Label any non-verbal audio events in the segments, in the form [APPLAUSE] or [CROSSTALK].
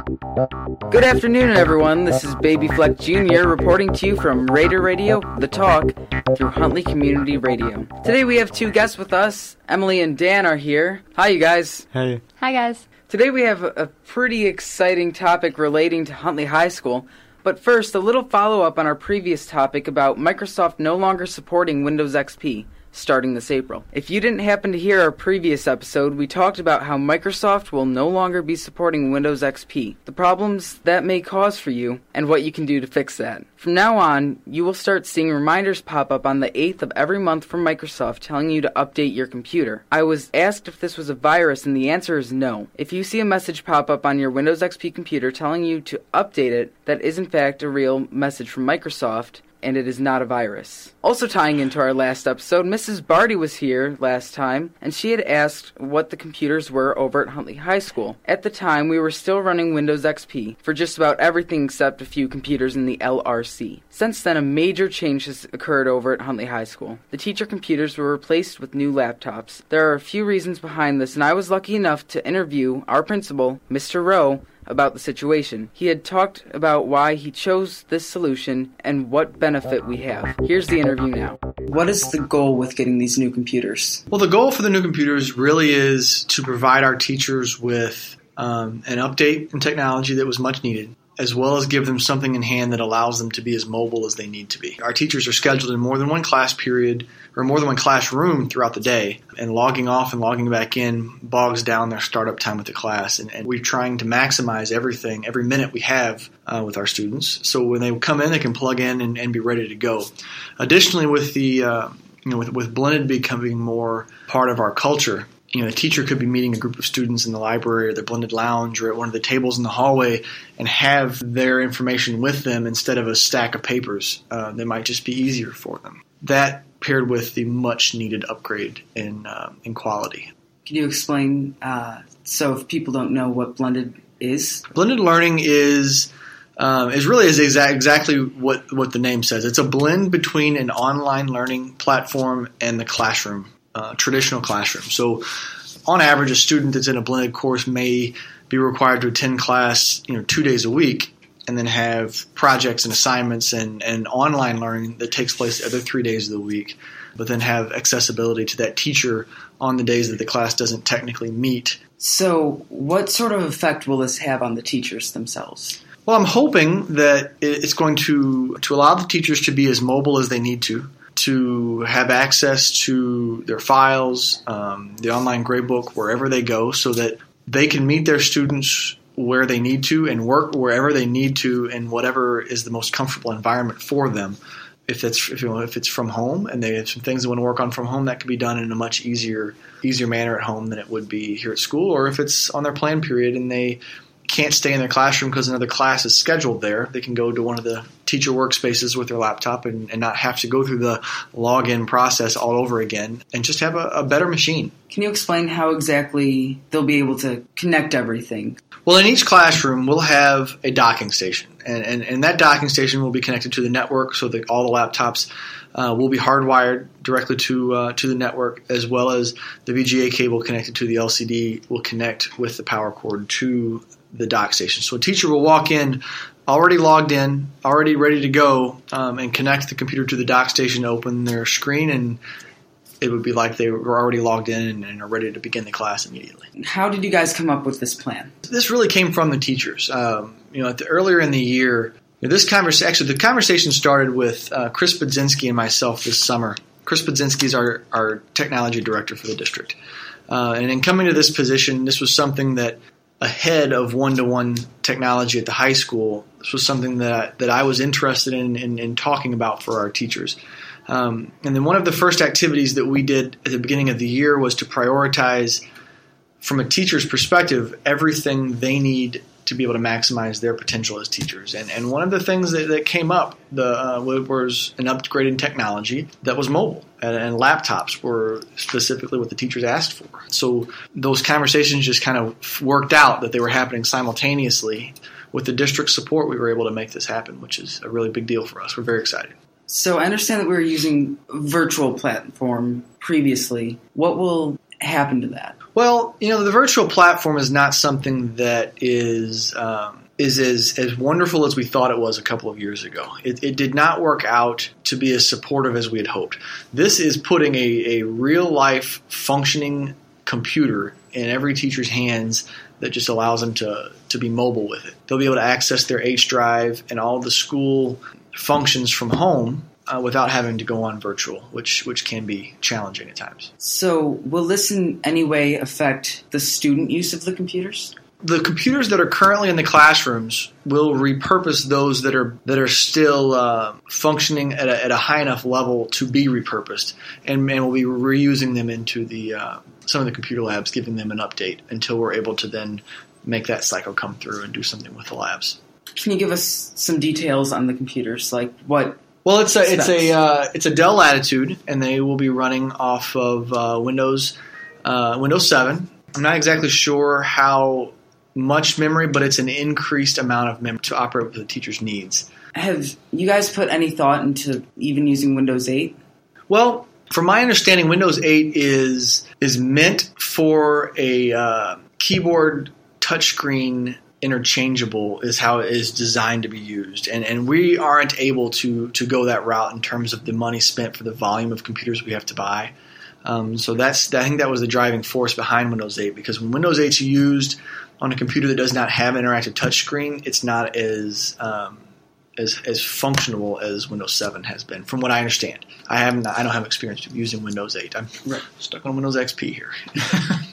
Good afternoon, everyone. This is Baby Fleck Jr. reporting to you from Raider Radio, The Talk, through Huntley Community Radio. Today we have two guests with us. Emily and Dan are here. Hi, you guys. Hey. Hi, guys. Today we have a pretty exciting topic relating to Huntley High School. But first, a little follow up on our previous topic about Microsoft no longer supporting Windows XP starting this April. If you didn't happen to hear our previous episode, we talked about how Microsoft will no longer be supporting Windows XP, the problems that may cause for you, and what you can do to fix that. From now on, you will start seeing reminders pop up on the 8th of every month from Microsoft telling you to update your computer. I was asked if this was a virus, and the answer is no. If you see a message pop up on your Windows XP computer telling you to update it, that is in fact a real message from Microsoft and it is not a virus. Also, tying into our last episode, Mrs. Barty was here last time, and she had asked what the computers were over at Huntley High School. At the time, we were still running Windows XP for just about everything except a few computers in the LRC. Since then, a major change has occurred over at Huntley High School. The teacher computers were replaced with new laptops. There are a few reasons behind this, and I was lucky enough to interview our principal, Mr. Rowe, about the situation. He had talked about why he chose this solution and what benefit we have. Here's the interview now. What is the goal with getting these new computers? Well, the goal for the new computers really is to provide our teachers with um, an update in technology that was much needed as well as give them something in hand that allows them to be as mobile as they need to be. Our teachers are scheduled in more than one class period or more than one classroom throughout the day, and logging off and logging back in bogs down their startup time with the class. And, and we're trying to maximize everything, every minute we have uh, with our students. So when they come in, they can plug in and, and be ready to go. Additionally, with the uh, you know, with, with blended becoming more part of our culture, you know, a teacher could be meeting a group of students in the library or the blended lounge or at one of the tables in the hallway and have their information with them instead of a stack of papers. Uh, that might just be easier for them. That paired with the much needed upgrade in uh, in quality. Can you explain? Uh, so, if people don't know what blended is, blended learning is. Um, is really is exa- exactly what, what the name says. It's a blend between an online learning platform and the classroom uh, traditional classroom. So, on average, a student that's in a blended course may be required to attend class, you know, two days a week, and then have projects and assignments and, and online learning that takes place the other three days of the week. But then have accessibility to that teacher on the days that the class doesn't technically meet. So, what sort of effect will this have on the teachers themselves? Well, I'm hoping that it's going to to allow the teachers to be as mobile as they need to to have access to their files, um, the online gradebook, wherever they go, so that they can meet their students where they need to and work wherever they need to in whatever is the most comfortable environment for them. If it's if, you know, if it's from home and they have some things they want to work on from home, that can be done in a much easier easier manner at home than it would be here at school. Or if it's on their plan period and they can't stay in their classroom because another class is scheduled there, they can go to one of the teacher workspaces with their laptop and, and not have to go through the login process all over again and just have a, a better machine. Can you explain how exactly they'll be able to connect everything? Well, in each classroom, we'll have a docking station, and, and, and that docking station will be connected to the network so that all the laptops uh, will be hardwired directly to uh, to the network, as well as the VGA cable connected to the LCD will connect with the power cord to the dock station. So a teacher will walk in already logged in, already ready to go, um, and connect the computer to the dock station, open their screen, and it would be like they were already logged in and, and, are ready to begin the class immediately. How did you guys come up with this plan? This really came from the teachers. Um, you know, the, earlier in the year, this conversation actually the conversation started with uh, Chris Budzinski and myself this summer. Chris Budzinski is our, our technology director for the district. Uh, and in coming to this position, this was something that ahead of one-to-one technology at the high school. This was something that that I was interested in in, in talking about for our teachers. Um, and then one of the first activities that we did at the beginning of the year was to prioritize, from a teacher's perspective, everything they need to be able to maximize their potential as teachers. And, and one of the things that, that came up the, uh, was an upgrade in technology that was mobile, and, and, laptops were specifically what the teachers asked for. So those conversations just kind of worked out that they were happening simultaneously. With the district support, we were able to make this happen, which is a really big deal for us. We're very excited. So I understand that we were using virtual platform previously. What will happen to that? Well, you know, the virtual platform is not something that is um, is as, as wonderful as we thought it was a couple of years ago. It, it, did not work out to be as supportive as we had hoped. This is putting a, a real life functioning computer in every teacher's hands that just allows them to, to be mobile with it. They'll be able to access their H drive and all the school functions from home uh, without having to go on virtual, which which can be challenging at times. So, will this in any way affect the student use of the computers? the computers that are currently in the classrooms will repurpose those that are that are still uh, functioning at a, at a, high enough level to be repurposed, and, and we'll be reusing them into the uh, some of the computer labs, giving them an update until we're able to then make that cycle come through and do something with the labs. Can you give us some details on the computers, like what? Well, it's a specs? it's a uh, it's a Dell Latitude, and they will be running off of uh, Windows uh, Windows Seven. I'm not exactly sure how much memory, but it's an increased amount of memory to operate with the teacher's needs. Have you guys put any thought into even using Windows 8? Well, from my understanding, Windows 8 is is meant for a uh, keyboard touchscreen interchangeable is how it is designed to be used and and we aren't able to to go that route in terms of the money spent for the volume of computers we have to buy um, so that's I think that was the driving force behind Windows 8 because when Windows 8 is used on a computer that does not have an interactive touchscreen, it's not as um, as as functional as Windows 7 has been, from what I understand. I haven't, I don't have experience using Windows 8. I'm right. stuck on Windows XP here. [LAUGHS]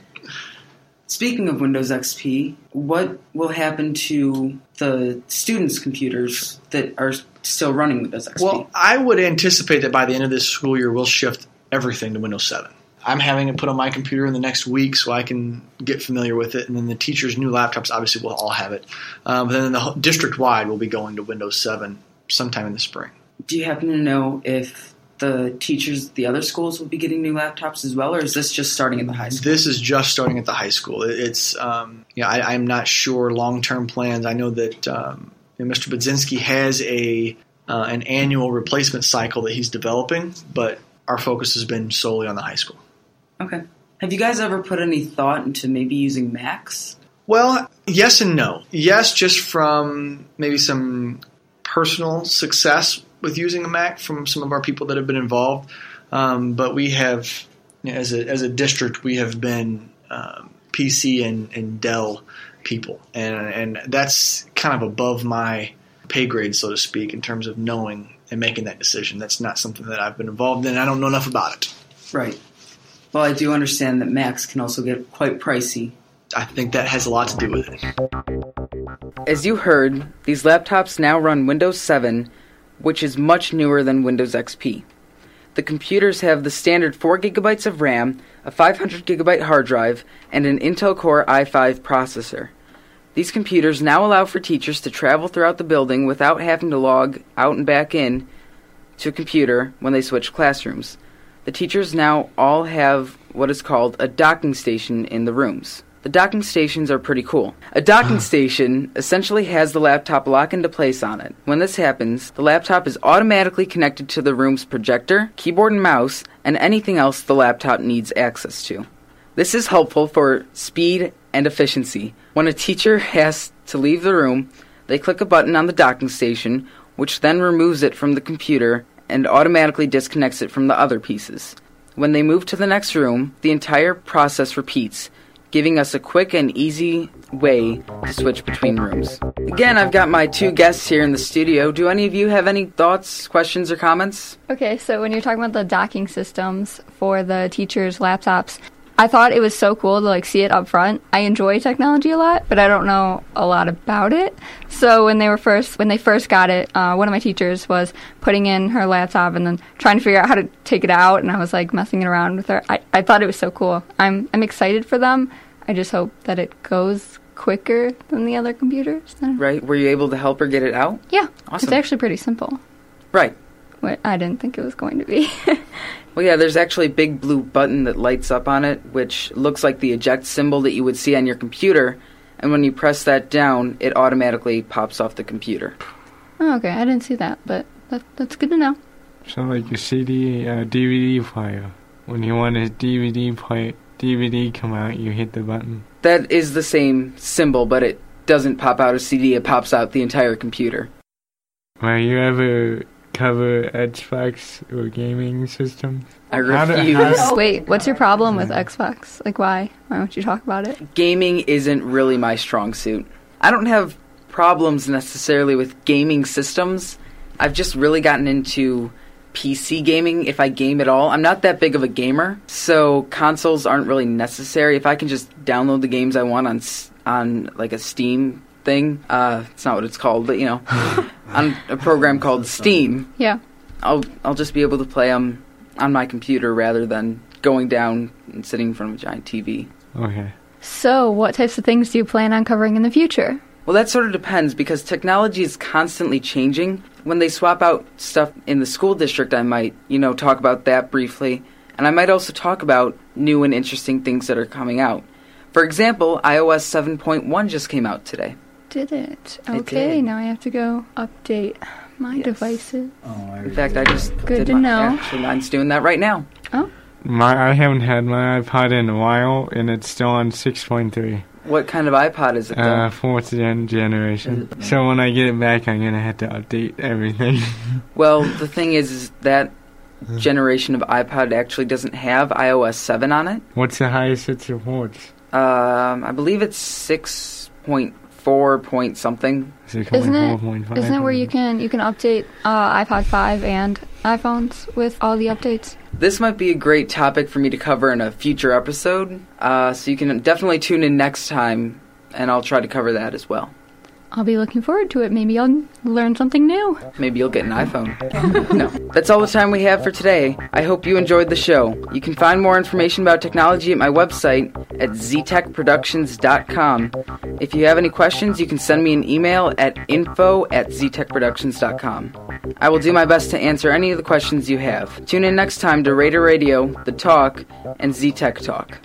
Speaking of Windows XP, what will happen to the students' computers that are still running Windows XP? Well, I would anticipate that by the end of this school year, we'll shift everything to Windows 7. I'm having it put on my computer in the next week so I can get familiar with it. And then the teachers' new laptops obviously will all have it. Um, but then the district wide will be going to Windows 7 sometime in the spring. Do you happen to know if the teachers at the other schools will be getting new laptops as well, or is this just starting at the high school? This is just starting at the high school. It's um, yeah, I, am not sure long term plans. I know that um, Mr. Budzinski has a uh, an annual replacement cycle that he's developing, but our focus has been solely on the high school. Okay. Have you guys ever put any thought into maybe using Macs? Well, yes and no. Yes, just from maybe some personal success with using a Mac from some of our people that have been involved. Um, but we have, as a, as a district, we have been um, PC and, and Dell people. And, and that's kind of above my pay grade, so to speak, in terms of knowing and making that decision. That's not something that I've been involved in. I don't know enough about it. Right. Well, I do understand that Macs can also get quite pricey. I think that has a lot to do with it. As you heard, these laptops now run Windows 7, which is much newer than Windows XP. The computers have the standard 4 gigabytes of RAM, a 500 gigabyte hard drive, and an Intel Core i5 processor. These computers now allow for teachers to travel throughout the building without having to log out and back in to a computer when they switch classrooms. The teachers now all have what is called a docking station in the rooms. The docking stations are pretty cool. A docking [SIGHS] station essentially has the laptop lock into place on it. When this happens, the laptop is automatically connected to the room's projector, keyboard and mouse, and anything else the laptop needs access to. This is helpful for speed and efficiency. When a teacher [LAUGHS] has to leave the room, they click a button on the docking station, which then removes it from the computer and automatically disconnects it from the other pieces. When they move to the next room, the entire process repeats, giving us a quick and easy way to switch between rooms. Again, I've got my two guests here in the studio. Do any of you have any thoughts, questions, or comments? Okay, so when you're talking about the docking systems for the teachers' laptops, I thought it was so cool to like see it up front. I enjoy technology a lot, but I don't know a lot about it. So when they were first when they first got it, uh, one of my teachers was putting in her laptop and then trying to figure out how to take it out, and I was like messing it around with her. I, I thought it was so cool. I'm I'm excited for them. I just hope that it goes quicker than the other computers. Right? Were you able to help her get it out? Yeah. Awesome. It's actually pretty simple. Right. What I didn't think it was going to be. [LAUGHS] Well, yeah, there's actually a big blue button that lights up on it, which looks like the eject symbol that you would see on your computer. And when you press that down, it automatically pops off the computer. Oh, okay. I didn't see that, but that, that's good to know. So, like a CD, uh, DVD player. When you want a DVD play, DVD come out, you hit the button. That is the same symbol, but it doesn't pop out a CD, it pops out the entire computer. Will you ever cover Xbox or gaming system? I How do- refuse. how- [LAUGHS] Wait, what's your problem with Xbox? Like, why? Why won't you talk about it? gaming isn't really my strong suit. I don't have problems necessarily with gaming systems. I've just really gotten into PC gaming if I game at all. I'm not that big of a gamer, so consoles aren't really necessary. If I can just download the games I want on on like a Steam thing, uh, it's not what it's called, but you know, [LAUGHS] on a program called Steam, Yeah. I'll I'll just be able to play them on my computer rather than going down and sitting in front of a giant TV. Okay. So, what types of things do you plan on covering in the future? Well, that sort of depends because technology is constantly changing. When they swap out stuff in the school district, I might, you know, talk about that briefly. And I might also talk about new and interesting things that are coming out. For example, iOS 7.1 just came out today. Did it? I Okay, did. now I have to go update my Yes. devices. In fact, I just Good did to my- know. Actually, mine's doing that right now. Oh. My I haven't had my iPod in a while, and it's still on 6.3, What kind of iPod is it? Though? uh, fourth gen generation. So when I get it back, I'm gonna have to update everything. [LAUGHS] well, the thing is, is that generation of iPod actually doesn't have iOS 7 on it. What's the highest it supports? Um, I believe it's 6.4 point something. Isn't it- Isn't it where you can you can update uh, iPod 5 and iPhones with all the updates? This might be a great topic for me to cover in a future episode, uh, so you can definitely tune in next time, and I'll try to cover that as well. I'll be looking forward to it. Maybe I'll learn something new. Maybe you'll get an iPhone. [LAUGHS] no. That's all the time we have for today. I hope you enjoyed the show. You can find more information about technology at my website at ztechproductions.com. If you have any questions, you can send me an email at info at ztechproductions.com. I will do my best to answer any of the questions you have. Tune in next time to Raider Radio, The Talk, and Z Tech Talk.